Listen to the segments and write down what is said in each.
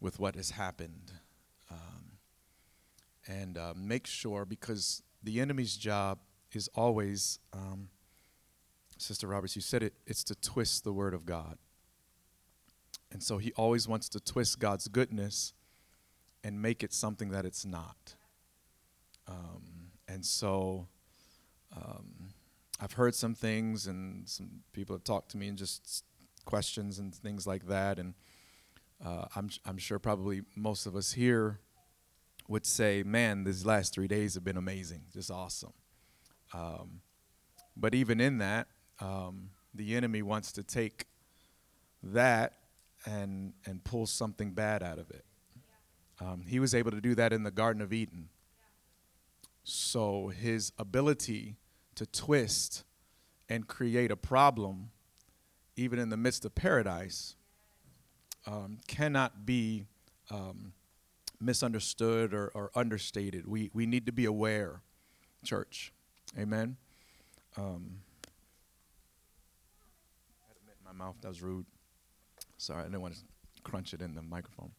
with what has happened. Um, and uh, make sure, because the enemy's job is always, um, Sister Roberts, you said it, it's to twist the word of God. And so he always wants to twist God's goodness and make it something that it's not. Um, and so um, I've heard some things, and some people have talked to me and just questions and things like that. And uh, I'm, I'm sure probably most of us here would say, man, these last three days have been amazing, just awesome. Um, but even in that, um, the enemy wants to take that and, and pull something bad out of it. Um, he was able to do that in the Garden of Eden. So his ability to twist and create a problem, even in the midst of paradise, um, cannot be um, misunderstood or, or, understated. We, we need to be aware, church. Amen. Um, I had a in my mouth. That was rude. Sorry, I didn't want to crunch it in the microphone.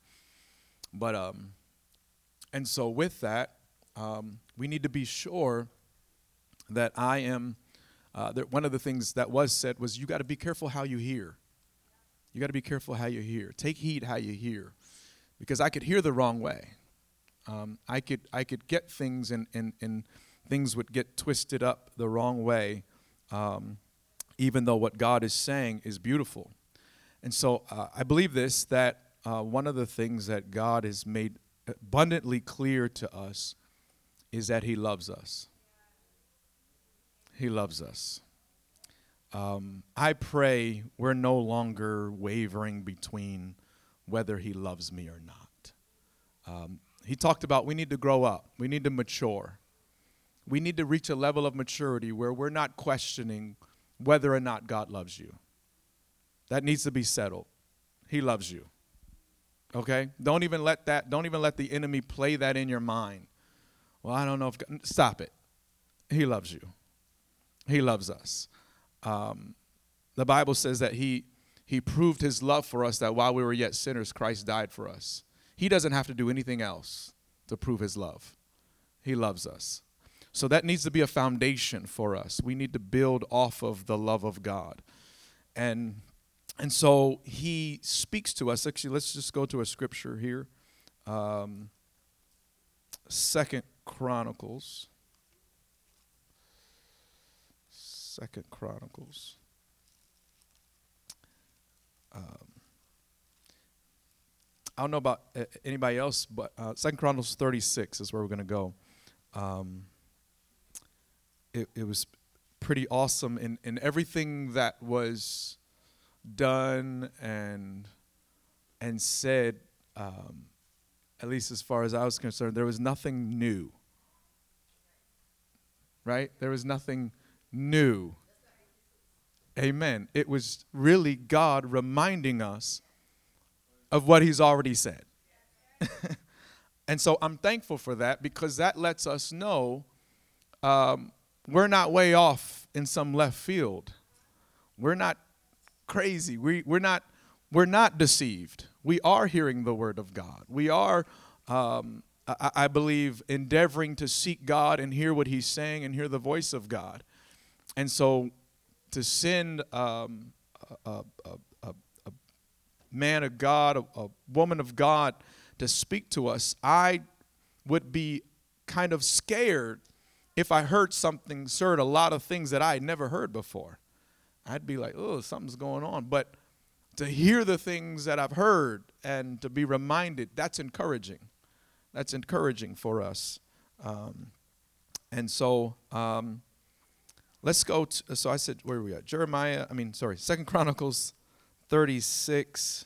But um, and so with that, um, we need to be sure that I am. Uh, that one of the things that was said was you got to be careful how you hear. You got to be careful how you hear. Take heed how you hear, because I could hear the wrong way. Um, I could I could get things and and and things would get twisted up the wrong way, um, even though what God is saying is beautiful. And so uh, I believe this that uh, one of the things that God has made abundantly clear to us is that He loves us. He loves us. Um, I pray we're no longer wavering between whether He loves me or not. Um, he talked about we need to grow up, we need to mature. We need to reach a level of maturity where we're not questioning whether or not God loves you. That needs to be settled. He loves you. Okay? Don't even let that, don't even let the enemy play that in your mind. Well, I don't know if God, stop it. He loves you. He loves us. Um, the Bible says that he he proved his love for us that while we were yet sinners, Christ died for us. He doesn't have to do anything else to prove his love. He loves us. So that needs to be a foundation for us. We need to build off of the love of God. And and so he speaks to us. Actually, let's just go to a scripture here. Um, Second Chronicles. Second Chronicles. Um, I don't know about uh, anybody else, but uh, Second Chronicles 36 is where we're going to go. Um, it, it was pretty awesome in, in everything that was done and and said, um, at least as far as I was concerned, there was nothing new. Right? There was nothing new. Amen. It was really God reminding us of what He's already said. and so I'm thankful for that because that lets us know um, we're not way off in some left field. We're not crazy. We, we're, not, we're not deceived. We are hearing the word of God. We are, um, I, I, believe, endeavoring to seek God and hear what He's saying and hear the voice of God. And so to send um, a, a, a, a, man of God, a, woman of God to speak to us, I would be kind of scared if I heard something, heard a lot of things that I had never heard before. I'd be like, oh, something's going on. But to hear the things that I've heard and to be reminded, that's encouraging. That's encouraging for us. Um, and so um, let's go to, so I said, where are we at? Jeremiah, I mean, sorry, Second Chronicles 36.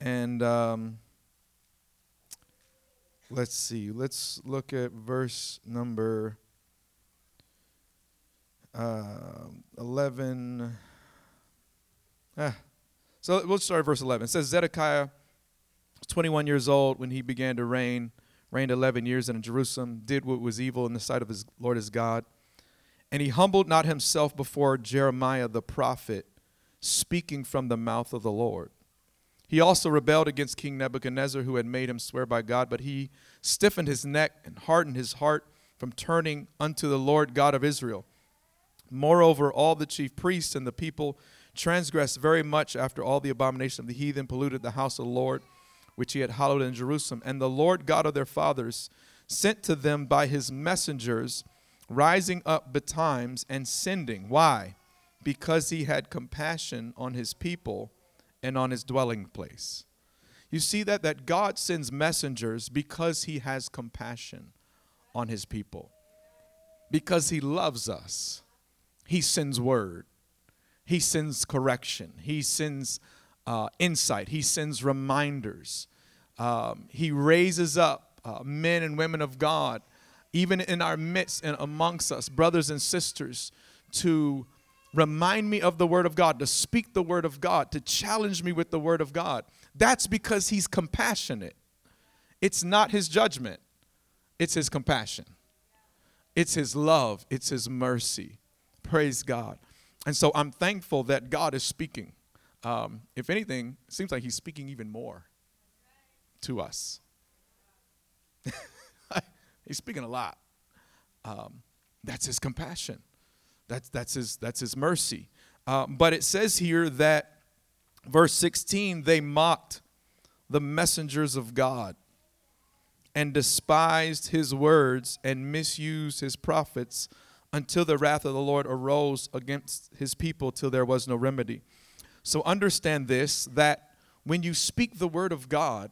And um, let's see, let's look at verse number uh, 11. Ah. So we'll start at verse 11. It says Zedekiah was 21 years old when he began to reign, reigned 11 years in Jerusalem, did what was evil in the sight of his Lord his God. And he humbled not himself before Jeremiah the prophet, speaking from the mouth of the Lord. He also rebelled against King Nebuchadnezzar, who had made him swear by God, but he stiffened his neck and hardened his heart from turning unto the Lord God of Israel. Moreover, all the chief priests and the people transgressed very much after all the abomination of the heathen, polluted the house of the Lord, which he had hallowed in Jerusalem. And the Lord God of their fathers sent to them by his messengers, rising up betimes and sending. Why? Because he had compassion on his people and on his dwelling place. You see that that God sends messengers because he has compassion on his people. Because he loves us. He sends word. He sends correction. He sends uh, insight. He sends reminders. Um, he raises up uh, men and women of God, even in our midst and amongst us, brothers and sisters, to remind me of the Word of God, to speak the Word of God, to challenge me with the Word of God. That's because He's compassionate. It's not His judgment, it's His compassion, it's His love, it's His mercy. Praise God. And so I'm thankful that God is speaking. Um, if anything, it seems like He's speaking even more to us. he's speaking a lot. Um, that's His compassion. That's, that's, his, that's his mercy. Uh, but it says here that, verse 16, they mocked the messengers of God and despised his words and misused his prophets until the wrath of the Lord arose against his people till there was no remedy. So understand this that when you speak the word of God,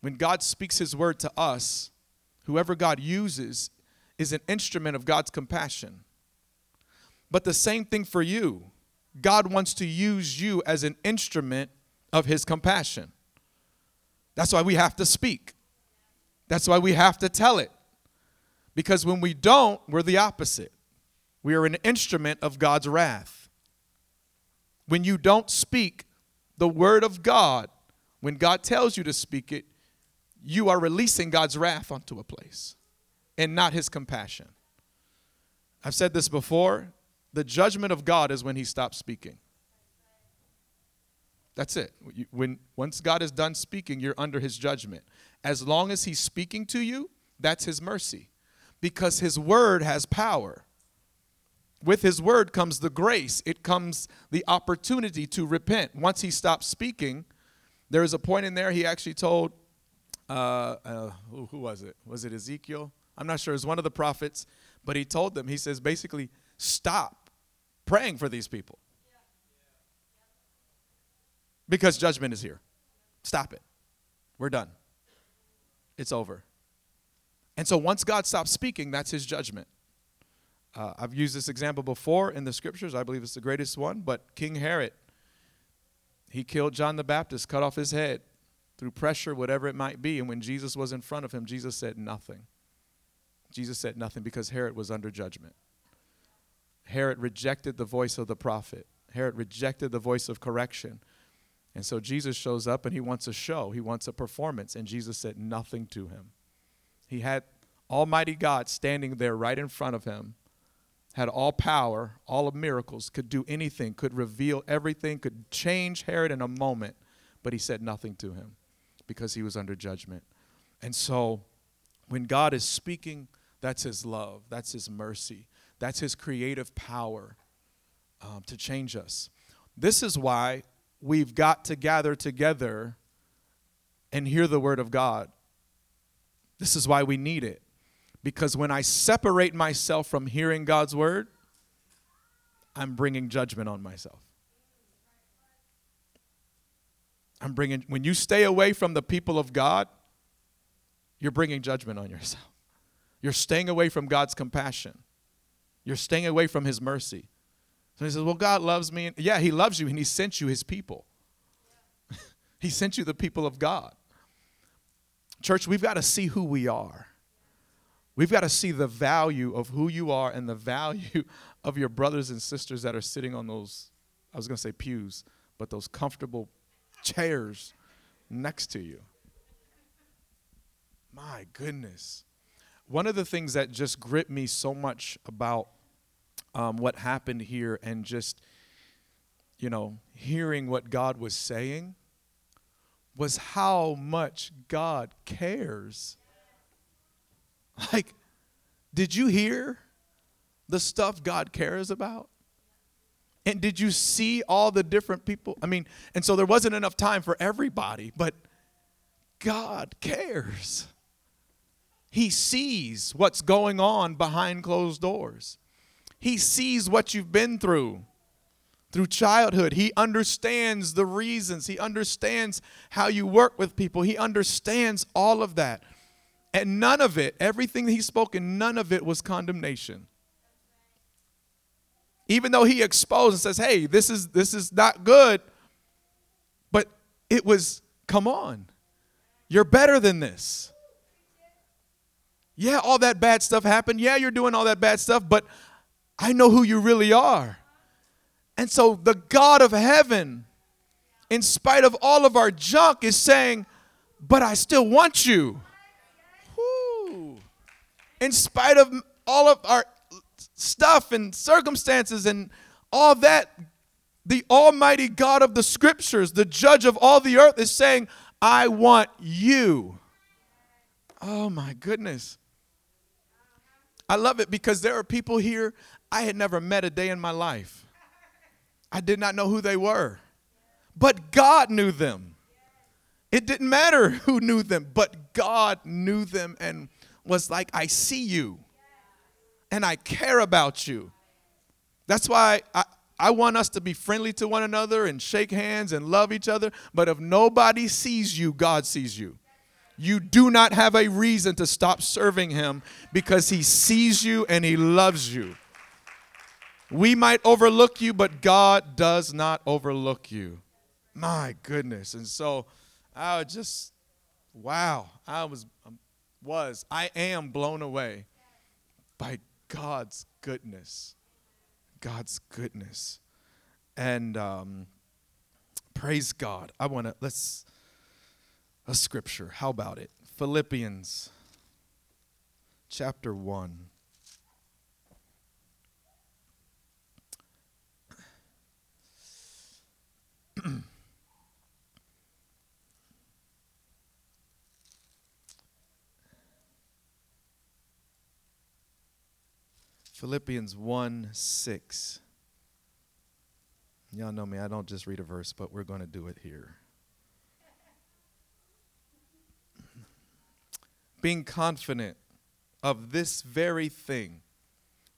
when God speaks his word to us, whoever God uses is an instrument of God's compassion. But the same thing for you. God wants to use you as an instrument of his compassion. That's why we have to speak. That's why we have to tell it. Because when we don't, we're the opposite. We are an instrument of God's wrath. When you don't speak the word of God, when God tells you to speak it, you are releasing God's wrath onto a place and not his compassion. I've said this before the judgment of God is when he stops speaking. That's it. When once God is done speaking, you're under his judgment. As long as he's speaking to you, that's his mercy. Because his word has power. With his word comes the grace, it comes the opportunity to repent. Once he stops speaking, there is a point in there he actually told uh, uh, who, was it? Was it Ezekiel? I'm not sure. It was one of the prophets, but he told them, he says, basically, stop praying for these people. Because judgment is here. Stop it. We're done. It's over. And so once God stops speaking, that's his judgment. Uh, I've used this example before in the scriptures. I believe it's the greatest one. But King Herod, he killed John the Baptist, cut off his head through pressure, whatever it might be. And when Jesus was in front of him, Jesus said nothing. Jesus said nothing because Herod was under judgment. Herod rejected the voice of the prophet. Herod rejected the voice of correction. And so Jesus shows up and he wants a show, he wants a performance. And Jesus said nothing to him. He had Almighty God standing there right in front of him, had all power, all of miracles, could do anything, could reveal everything, could change Herod in a moment. But he said nothing to him because he was under judgment. And so when God is speaking, that's his love, that's his mercy. That's his creative power um, to change us. This is why we've got to gather together and hear the word of God. This is why we need it. Because when I separate myself from hearing God's word, I'm bringing judgment on myself. I'm bringing, when you stay away from the people of God, you're bringing judgment on yourself. You're staying away from God's compassion. You're staying away from his mercy. So he says, Well, God loves me. Yeah, he loves you, and he sent you his people. he sent you the people of God. Church, we've got to see who we are. We've got to see the value of who you are and the value of your brothers and sisters that are sitting on those, I was going to say pews, but those comfortable chairs next to you. My goodness. One of the things that just gripped me so much about um, what happened here and just, you know, hearing what God was saying was how much God cares. Like, did you hear the stuff God cares about? And did you see all the different people? I mean, and so there wasn't enough time for everybody, but God cares. He sees what's going on behind closed doors. He sees what you've been through through childhood. He understands the reasons. He understands how you work with people. He understands all of that. And none of it, everything that He's spoken, none of it was condemnation. Even though He exposed and says, hey, this is this is not good, but it was, come on, you're better than this. Yeah, all that bad stuff happened. Yeah, you're doing all that bad stuff, but I know who you really are. And so the God of heaven, in spite of all of our junk, is saying, But I still want you. Woo. In spite of all of our stuff and circumstances and all that, the Almighty God of the scriptures, the judge of all the earth, is saying, I want you. Oh my goodness. I love it because there are people here I had never met a day in my life. I did not know who they were. But God knew them. It didn't matter who knew them, but God knew them and was like, I see you and I care about you. That's why I, I want us to be friendly to one another and shake hands and love each other. But if nobody sees you, God sees you. You do not have a reason to stop serving Him because He sees you and He loves you. We might overlook you, but God does not overlook you. My goodness. And so I was just, wow. I was, was, I am blown away by God's goodness. God's goodness. And um, praise God. I want to, let's, a scripture. How about it? Philippians chapter 1. Philippians 1 6. Y'all know me, I don't just read a verse, but we're going to do it here. Being confident of this very thing,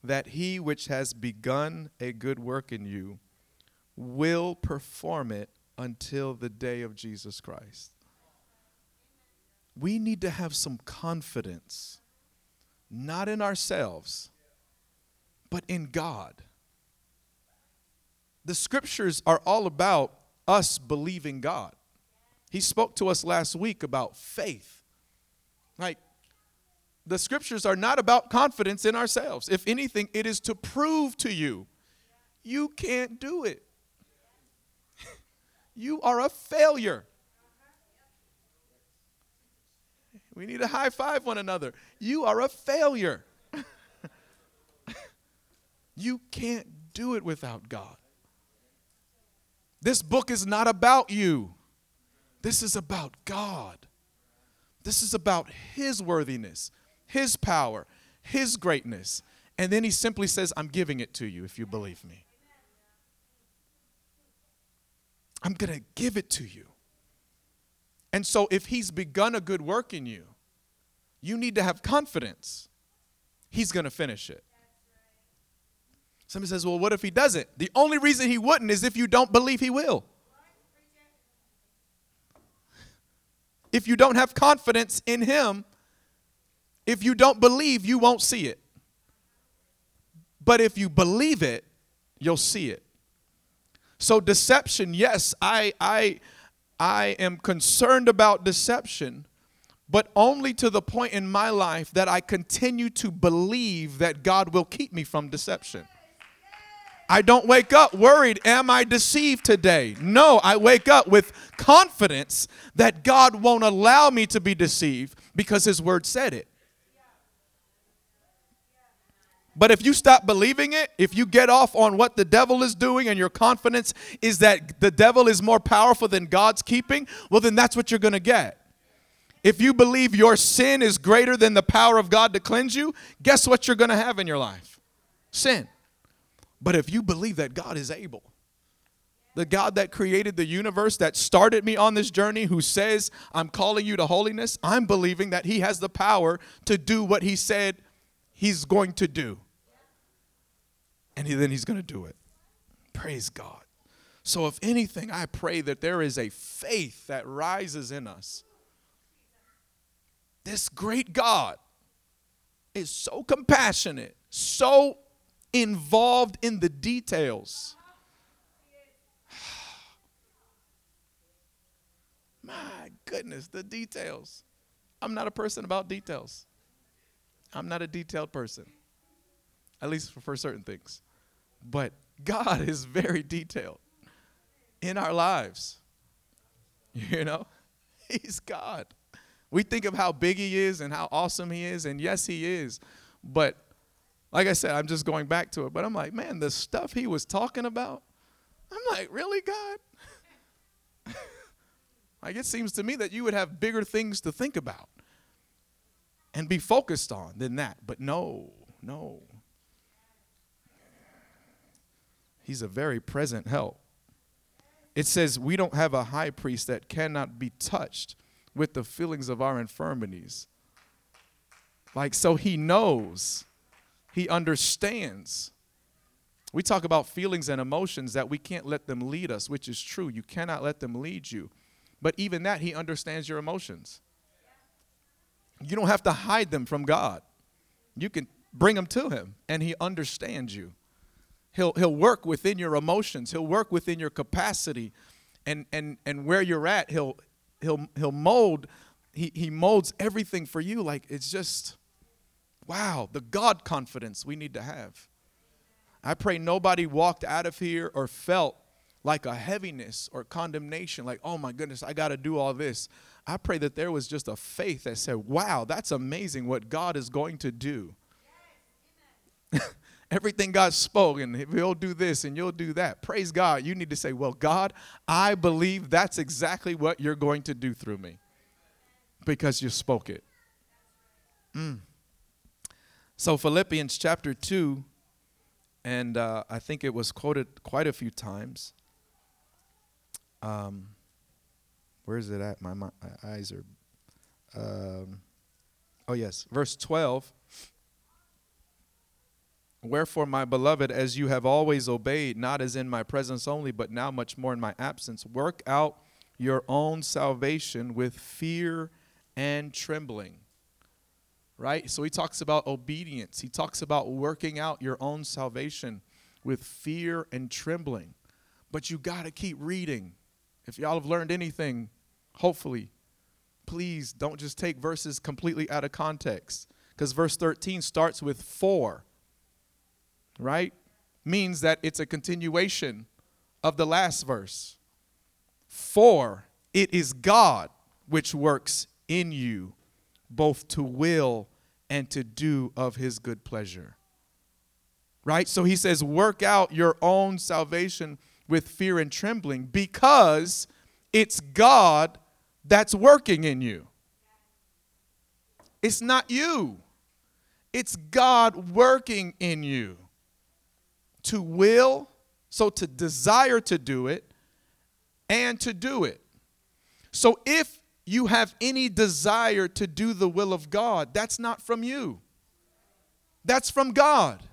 that he which has begun a good work in you will perform it until the day of Jesus Christ. We need to have some confidence, not in ourselves but in God. The scriptures are all about us believing God. He spoke to us last week about faith. Like, the scriptures are not about confidence in ourselves. If anything, it is to prove to you you can't do it. you are a failure. We need to high five one another. You are a failure. You can't do it without God. This book is not about you. This is about God. This is about His worthiness, His power, His greatness. And then He simply says, I'm giving it to you if you believe me. I'm going to give it to you. And so, if He's begun a good work in you, you need to have confidence He's going to finish it. Somebody says, Well, what if he doesn't? The only reason he wouldn't is if you don't believe he will. If you don't have confidence in him, if you don't believe, you won't see it. But if you believe it, you'll see it. So deception, yes, I I I am concerned about deception, but only to the point in my life that I continue to believe that God will keep me from deception. I don't wake up worried, am I deceived today? No, I wake up with confidence that God won't allow me to be deceived because His Word said it. But if you stop believing it, if you get off on what the devil is doing and your confidence is that the devil is more powerful than God's keeping, well, then that's what you're going to get. If you believe your sin is greater than the power of God to cleanse you, guess what you're going to have in your life? Sin. But if you believe that God is able, the God that created the universe, that started me on this journey, who says, I'm calling you to holiness, I'm believing that He has the power to do what He said He's going to do. And he, then He's going to do it. Praise God. So, if anything, I pray that there is a faith that rises in us this great God is so compassionate, so involved in the details. My goodness, the details. I'm not a person about details. I'm not a detailed person, at least for, for certain things. But God is very detailed in our lives. You know, He's God. We think of how big he is and how awesome he is, and yes, he is. But like I said, I'm just going back to it. But I'm like, man, the stuff he was talking about, I'm like, really, God? like, it seems to me that you would have bigger things to think about and be focused on than that. But no, no. He's a very present help. It says we don't have a high priest that cannot be touched with the feelings of our infirmities. Like, so he knows, he understands. We talk about feelings and emotions that we can't let them lead us, which is true. You cannot let them lead you. But even that, he understands your emotions. You don't have to hide them from God. You can bring them to him, and he understands you. He'll, he'll work within your emotions, he'll work within your capacity, and, and, and where you're at, he'll, he'll he'll mold he he molds everything for you like it's just wow the god confidence we need to have i pray nobody walked out of here or felt like a heaviness or condemnation like oh my goodness i got to do all this i pray that there was just a faith that said wow that's amazing what god is going to do everything God spoke, and he'll do this and you'll do that. Praise God. You need to say, Well, God, I believe that's exactly what you're going to do through me because you spoke it. Mm. So, Philippians chapter 2, and uh, I think it was quoted quite a few times. Um, where is it at? My, my, eyes are. Um, oh, yes. Verse 12. Wherefore, my beloved, as you have always obeyed, not as in my presence only, but now much more in my absence, work out your own salvation with fear and trembling. Right? So he talks about obedience. He talks about working out your own salvation with fear and trembling. But you got to keep reading. If y'all have learned anything, hopefully, please don't just take verses completely out of context. Because verse 13 starts with for right? Means that it's a continuation of the last verse. For it is God which works in you both to will and to do of his good pleasure. Right? So he says, work out your own salvation with fear and trembling because it's God that's working in you. It's not you, it's God working in you to will, so to desire to do it, and to do it. So if you have any desire to do the will of God, that's not from you, that's from God.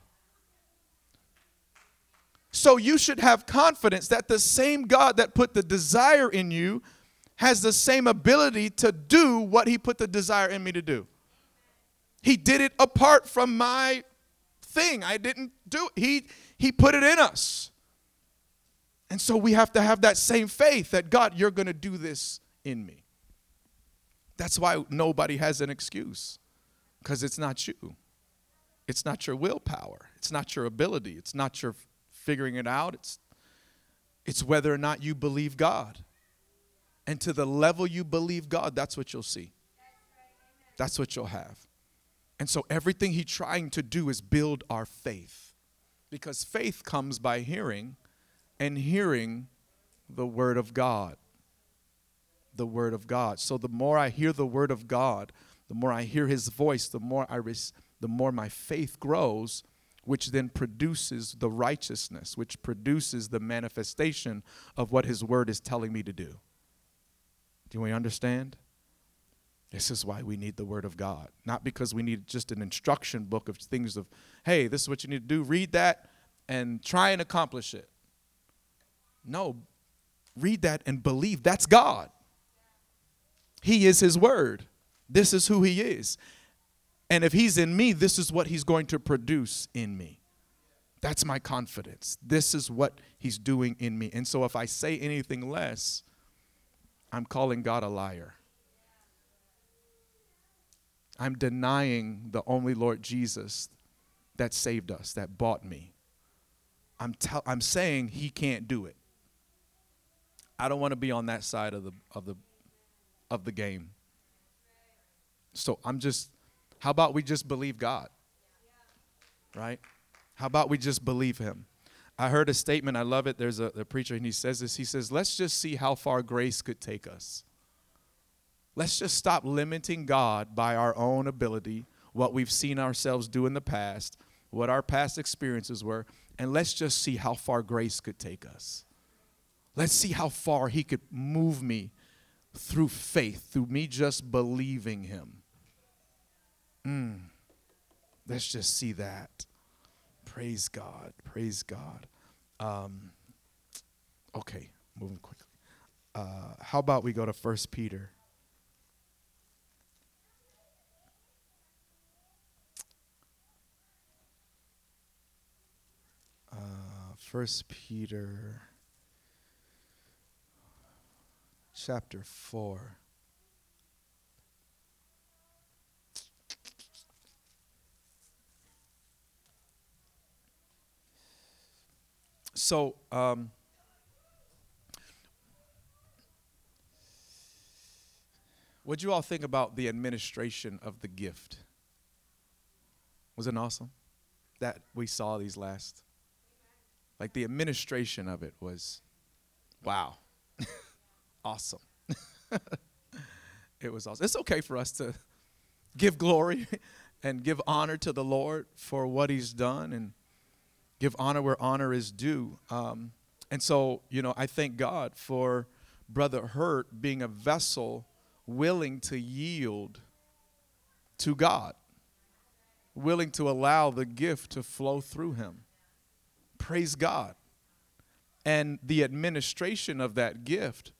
So you should have confidence that the same God that put the desire in you has the same ability to do what he put the desire in me to do. He did it apart from my thing. I didn't do it. He he put it in us. And so we have to have that same faith that God, you're going to do this in me. That's why nobody has an excuse because it's not you. It's not your willpower. It's not your ability. It's not your figuring it out. It's, it's whether or not you believe God. And to the level you believe God, that's what you'll see. That's what you'll have. And so everything he's trying to do is build our faith. Because faith comes by hearing, and hearing the word of God. The word of God. So the more I hear the word of God, the more I hear his voice, the more I res- the more my faith grows, which then produces the righteousness, which produces the manifestation of what his word is telling me to do. Do we understand? This is why we need the Word of God. Not because we need just an instruction book of things of, hey, this is what you need to do. Read that and try and accomplish it. No, read that and believe that's God. He is His Word. This is who He is. And if He's in me, this is what He's going to produce in me. That's my confidence. This is what He's doing in me. And so if I say anything less, I'm calling God a liar. I'm denying the only Lord Jesus that saved us, that bought me. I'm, tell, I'm saying he can't do it. I don't want to be on that side of the, of, the, of the game. So I'm just, how about we just believe God? Right? How about we just believe him? I heard a statement, I love it. There's a, a preacher, and he says this. He says, Let's just see how far grace could take us. Let's just stop limiting God by our own ability, what we've seen ourselves do in the past, what our past experiences were, and let's just see how far grace could take us. Let's see how far He could move me through faith, through me just believing Him. Mm. Let's just see that. Praise God. Praise God. Um, okay, moving quickly. Uh, how about we go to First Peter? First Peter chapter 4. So, um, what you all think about the administration of the gift? Was it awesome that we saw these last like the administration of it was, wow, awesome. it was awesome. It's okay for us to give glory and give honor to the Lord for what He's done and give honor where honor is due. Um, and so, you know, I thank God for Brother Hurt being a vessel willing to yield to God, willing to allow the gift to flow through him. Praise God. And the administration of that gift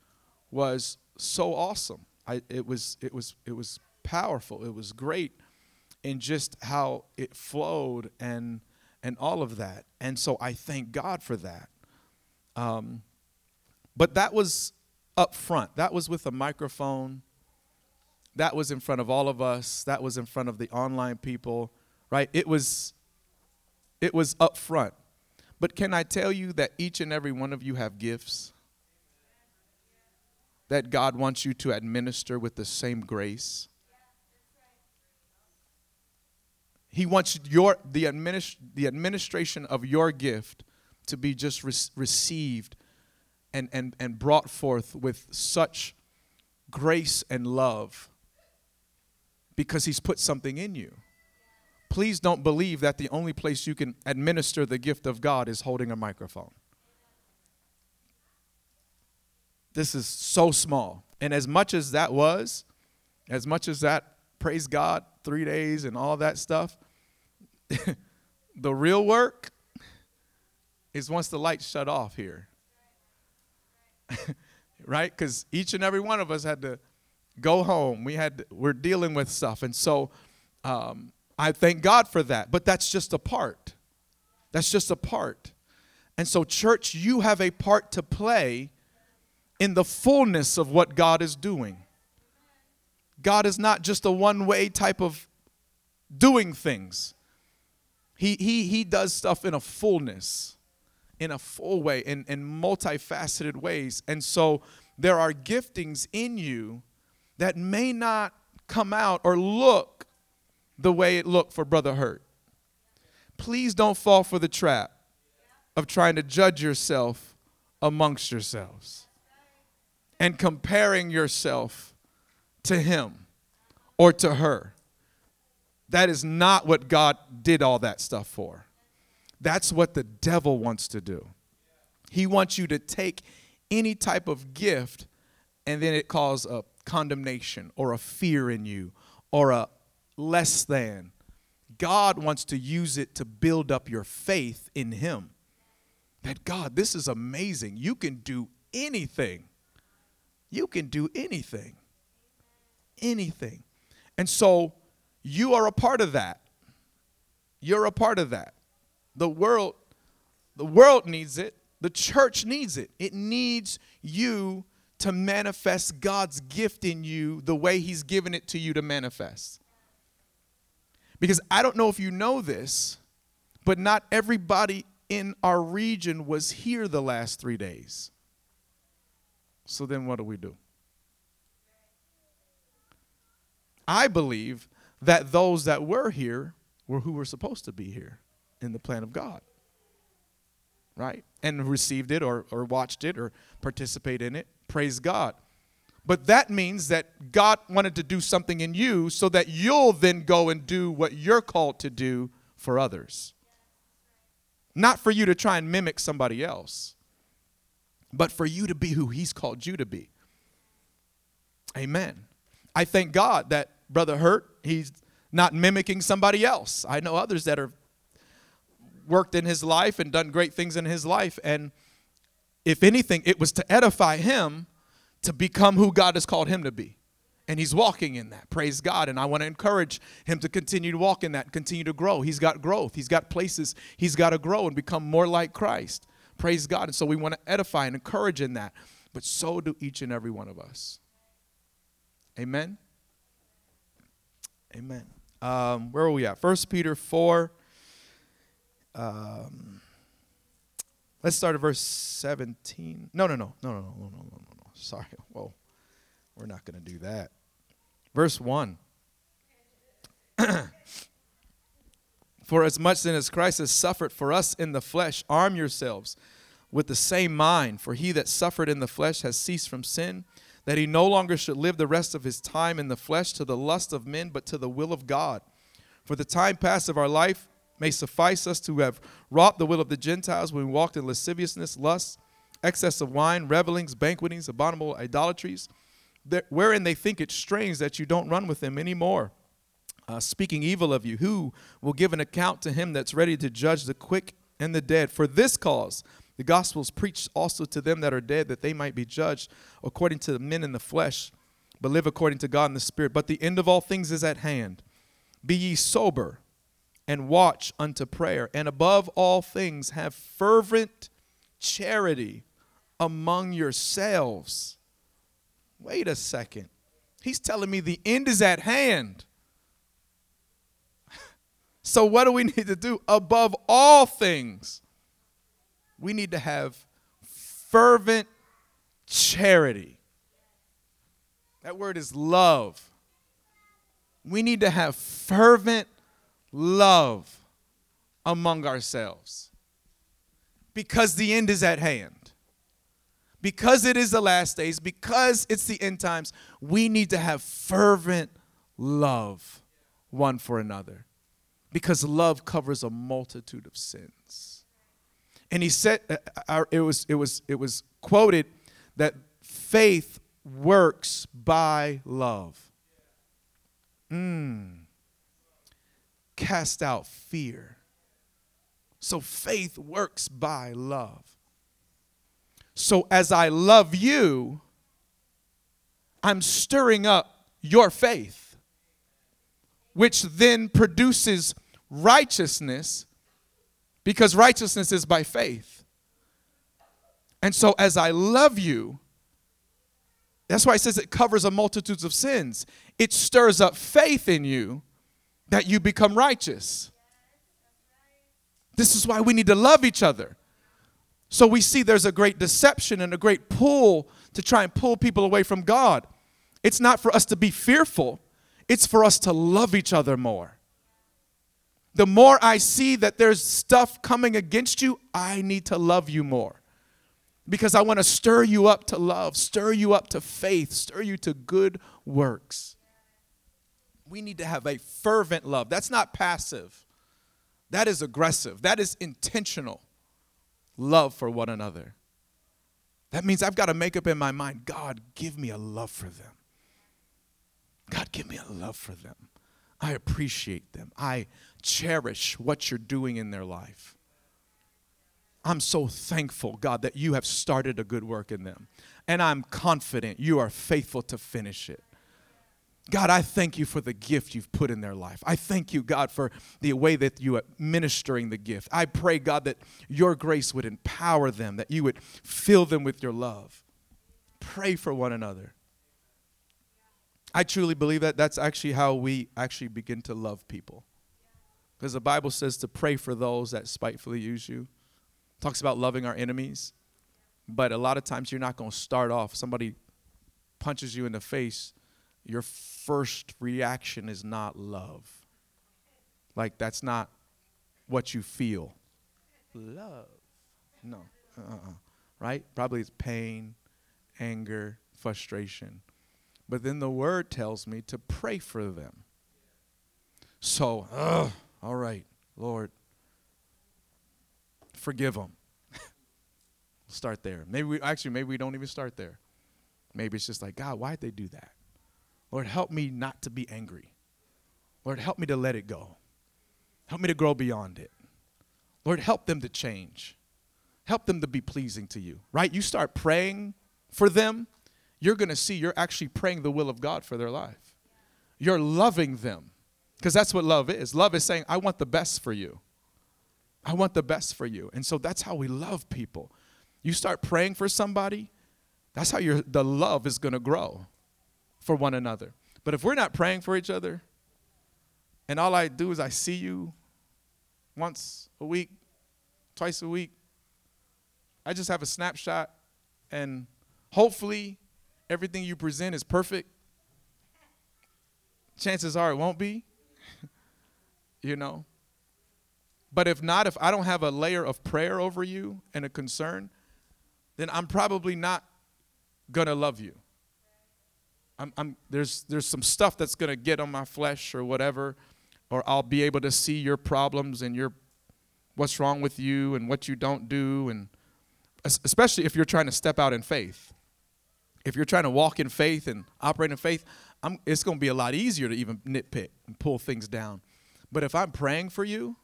was so awesome. I, it was it was it was powerful. It was great in just how it flowed and and all of that. And so I thank God for that. Um, but that was up front. That was with a microphone. That was in front of all of us. That was in front of the online people, right? It was it was up front. But can I tell you that each and every one of you have gifts that God wants you to administer with the same grace? He wants your the, administ- the administration of your gift to be just re- received and, and, and brought forth with such grace and love because He's put something in you please don't believe that the only place you can administer the gift of God is holding a microphone. This is so small. And as much as that was, as much as that, praise God, three days and all that stuff, the real work is once the lights shut off here. right? Because each and every one of us had to go home. We had to, we're dealing with stuff. And so um, I thank God for that. But that's just a part. That's just a part. And so, church, you have a part to play in the fullness of what God is doing. God is not just a one way type of doing things, he, he, he does stuff in a fullness, in a full way, in, in multifaceted ways. And so, there are giftings in you that may not come out or look the way it looked for Brother Hurt. Please don't fall for the trap of trying to judge yourself amongst yourselves and comparing yourself to him or to her. That is not what God did all that stuff for. That's what the devil wants to do. He wants you to take any type of gift and then it cause a condemnation or a fear in you or a less than. God wants to use it to build up your faith in Him. That God, this is amazing. You can do anything. You can do anything. Anything. And so you are a part of that. You're a part of that. The world the world needs it. The church needs it. It needs you to manifest God's gift in you the way he's given it to you to manifest. Because I don't know if you know this, but not everybody in our region was here the last 3 days. So then what do we do? I believe that those that were here were who were supposed to be here in the plan of God. Right? And received it or, or watched it or participate in it. Praise God. But that means that God wanted to do something in you so that you'll then go and do what you're called to do for others. Not for you to try and mimic somebody else, but for you to be who He's called you to be. Amen. I thank God that Brother Hurt, he's not mimicking somebody else. I know others that have worked in his life and done great things in his life. And if anything, it was to edify him to become who God has called him to be. And he's walking in that. Praise God. And I want to encourage him to continue to walk in that, continue to grow. He's got growth, he's got places he's got to grow and become more like Christ. Praise God. And so we want to edify and encourage in that. But so do each and every one of us. Amen. Amen. Um, where are we at? First Peter 4. Um, let's start at verse 17. No, no, no, no, no, no, no, no, no, no. Sorry. Whoa. We're not going to do that. Verse 1. For as much then as Christ has suffered for us in the flesh, arm yourselves with the same mind. For he that suffered in the flesh has ceased from sin that he no longer should live the rest of his time in the flesh to the lust of men, but to the will of God. For the time past of our life may suffice us to have wrought the will of the Gentiles when we walked in lasciviousness, lust, excess of wine, revelings, banquetings, abominable idolatries, wherein they think it strange that you don't run with them anymore. Uh, speaking evil of you, who will give an account to him that's ready to judge the quick and the dead. For this cause, the gospel is preached also to them that are dead, that they might be judged according to the men in the flesh, but live according to God in the spirit. But the end of all things is at hand. Be ye sober and watch unto prayer. And above all things, have fervent charity among yourselves. Wait a second. He's telling me the end is at hand. So, what do we need to do? Above all things, we need to have fervent charity. That word is love. We need to have fervent love among ourselves because the end is at hand. Because it is the last days, because it's the end times, we need to have fervent love one for another because love covers a multitude of sins. And he said, uh, uh, it was, it was, it was quoted that faith works by love. Mm. Cast out fear. So faith works by love. So as I love you, I'm stirring up your faith, which then produces righteousness because righteousness is by faith. And so, as I love you, that's why it says it covers a multitudes of sins. It stirs up faith in you that you become righteous. This is why we need to love each other. So we see there's a great deception and a great pull to try and pull people away from God. It's not for us to be fearful, it's for us to love each other more. the more I see that there's stuff coming against you, I need to love you more. Because I want to stir you up to love, stir you up to faith, stir you to good works. We need to have a fervent love. That's not passive, that is aggressive, that is intentional love for one another. That means I've got to make up in my mind God, give me a love for them. God, give me a love for them. I appreciate them. I cherish what you're doing in their life. I'm so thankful, God, that you have started a good work in them. And I'm confident you are faithful to finish it. God, I thank you for the gift you've put in their life. I thank you, God, for the way that you are ministering the gift. I pray, God, that your grace would empower them, that you would fill them with your love. Pray for one another. I truly believe that that's actually how we actually begin to love people. Because the Bible says to pray for those that spitefully use you. It talks about loving our enemies. But a lot of times you're not going to start off. Somebody punches you in the face your first reaction is not love. Like, that's not what you feel. Love. No. Uh-uh. Right? Probably it's pain, anger, frustration. But then the word tells me to pray for them. So, uh, all right, Lord, forgive them. start there. Maybe we actually maybe we don't even start there. Maybe it's just like, God, why'd they do that? Lord, help me not to be angry. Lord, help me to let it go. Help me to grow beyond it. Lord, help them to change. Help them to be pleasing to you, right? You start praying for them, you're going to see you're actually praying the will of God for their life. You're loving them because that's what love is. Love is saying, I want the best for you. I want the best for you. And so that's how we love people. You start praying for somebody, that's how the love is going to grow for one another. But if we're not praying for each other, and all I do is I see you once a week, twice a week, I just have a snapshot, and hopefully everything you present is perfect. Chances are it won't be, you know. But if not, if I don't have a layer of prayer over you and a concern, then I'm probably not gonna love you. I'm, I'm, there's, there's some stuff that's to get on my flesh or whatever, or I'll be able to see your problems and your what's wrong with you and what you don't do, and especially if you're trying to step out in faith. If you're trying to walk in faith and operate in faith, I'm, it's going to be a lot easier to even nitpick and pull things down. But if I'm praying for you,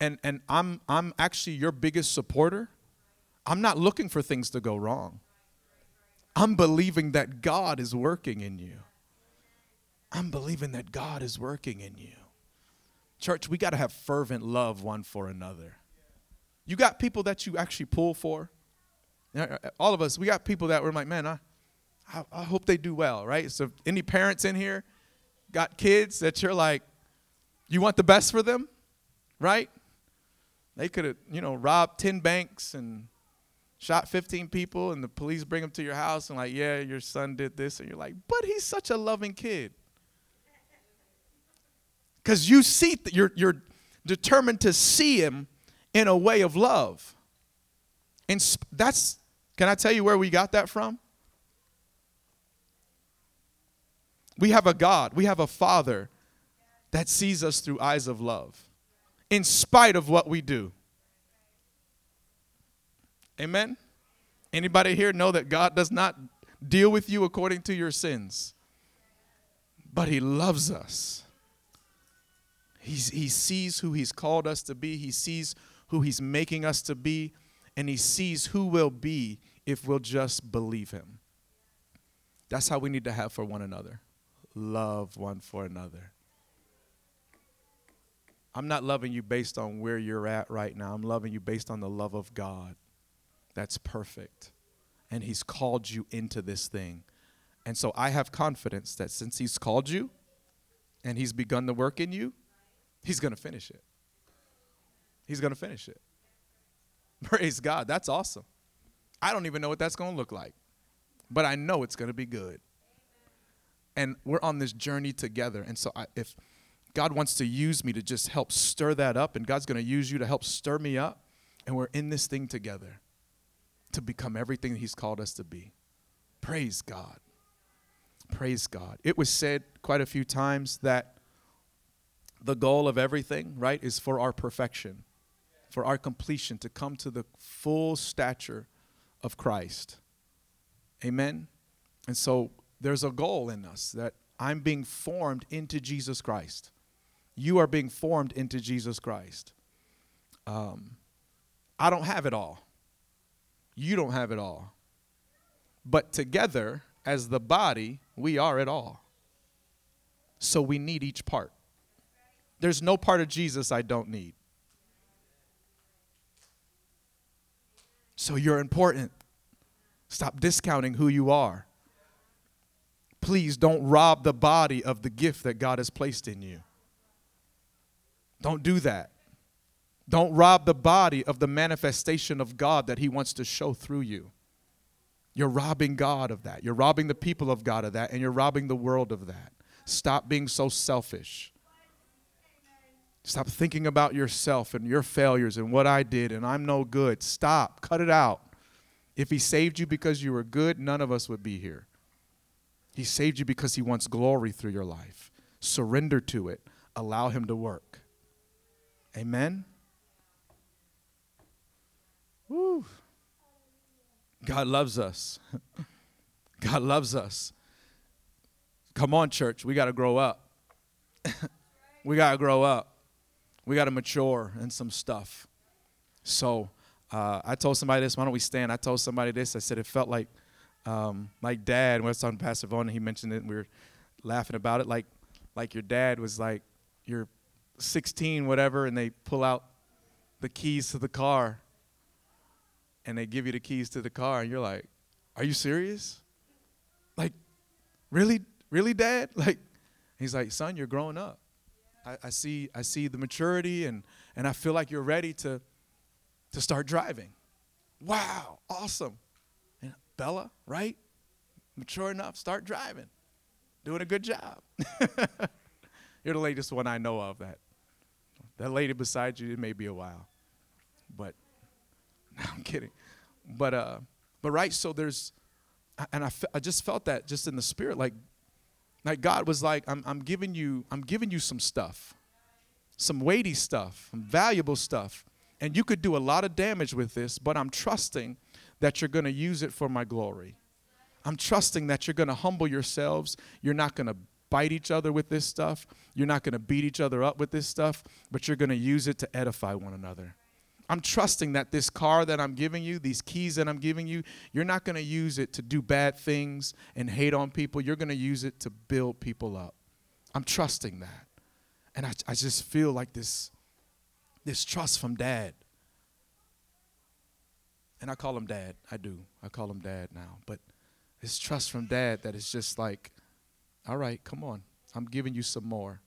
and and I'm I'm actually your biggest supporter, I'm not looking for things to go wrong. I'm believing that God is working in you. I'm believing that God is working in you. Church, we got to have fervent love one for another. You got people that you actually pull for. Uh, uh, all of us, we got people that we're like, man, I, I, I hope they do well, right? So, any parents in here got kids that you're like, you want the best for them, right? They could have, you know, robbed 10 banks and shot 15 people and the police bring him to your house and like yeah your son did this and you're like but he's such a loving kid because you see th- you're, you're determined to see him in a way of love and that's can i tell you where we got that from we have a god we have a father that sees us through eyes of love in spite of what we do Amen? Anybody here know that God does not deal with you according to your sins? But He loves us. He's, he sees who He's called us to be, He sees who He's making us to be, and He sees who we'll be if we'll just believe Him. That's how we need to have for one another love one for another. I'm not loving you based on where you're at right now. I'm loving you based on the love of God that's perfect. And He's called you into this thing. And so I have confidence that since He's called you and He's begun the work in you, He's going to finish it. He's going to finish it. Praise God. That's awesome. I don't even know what that's going to look like, but I know it's going to be good. And we're on this journey together. And so I, if God wants to use me to just help stir that up, and God's going to use you to help stir me up. And we're in this thing together to become everything He's called us to be. Praise God. Praise God. It was said quite a few times that the goal of everything, right, is for our perfection, for our completion, to come to the full stature of Christ. Amen. And so there's a goal in us that I'm being formed into Jesus Christ. You are being formed into Jesus Christ. Um, I don't have it all. You don't have it all. But together, as the body, we are it all. So we need each part. There's no part of Jesus I don't need. So you're important. Stop discounting who you are. Please don't rob the body of the gift that God has placed in you. Don't do that. Don't rob the body of the manifestation of God that He wants to show through you. You're robbing God of that. You're robbing the people of God of that, and you're robbing the world of that. Stop being so selfish. Stop thinking about yourself and your failures and what I did and I'm no good. Stop. Cut it out. If He saved you because you were good, none of us would be here. He saved you because He wants glory through your life. Surrender to it, allow Him to work. Amen. Woo. God loves us. God loves us. Come on, church. We got to grow up. we got to grow up. We got to mature in some stuff. So uh, I told somebody this. Why don't we stand? I told somebody this. I said it felt like um, like dad. When I was talking to Pastor Vaughn, he mentioned it, and we were laughing about it. Like like your dad was like you're 16, whatever, and they pull out the keys to the car and they give you the keys to the car, and you're like, Are you serious? Like, really? Really, Dad? Like, he's like, Son, you're growing up. I, I see I see the maturity and and I feel like you're ready to to start driving. Wow, awesome. And Bella, right? Mature enough, start driving. Doing a good job. you're the latest one I know of that. That lady beside you, it may be a while. But no, I'm kidding. But uh, but right. So there's, and I, I just felt that just in the spirit, like, like God was like, I'm I'm giving you I'm giving you some stuff, some weighty stuff, some valuable stuff, and you could do a lot of damage with this. But I'm trusting that you're going to use it for my glory. I'm trusting that you're going to humble yourselves. You're not going to bite each other with this stuff. You're not going to beat each other up with this stuff, but you're going to use it to edify one another. I'm trusting that this car that I'm giving you, these keys that I'm giving you, you're not going to use it to do bad things and hate on people. You're going to use it to build people up. I'm trusting that. And I, I just feel like this, this trust from dad. And I call him dad. I do. I call him dad now. But this trust from dad that is just like, all right, come on. I'm giving you some more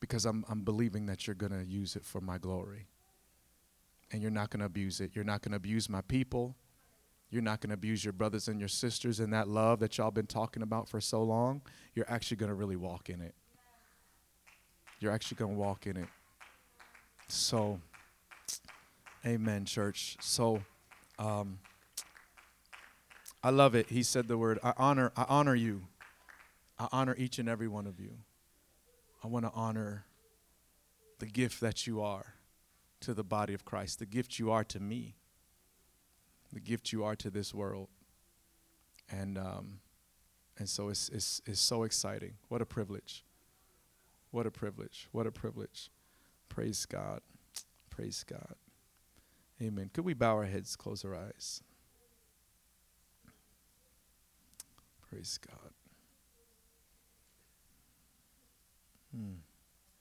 because I'm, I'm believing that you're going to use it for my glory and you're not going to abuse it. You're not going to abuse my people. You're not going to abuse your brothers and your sisters and that love that y'all been talking about for so long. You're actually going to really walk in it. You're actually going to walk in it. So, amen, church. So, um, I love it. He said the word, I honor, I honor you. I honor each and every one of you. I want to honor the gift that you are to the body of Christ, the gift you are to me, the gift you are to this world. And, um, and so it's, it's, it's so exciting. What a privilege. What a privilege. What a privilege. Praise God. Praise God. Amen. Could we bow our heads, close our eyes? Praise God. Hmm.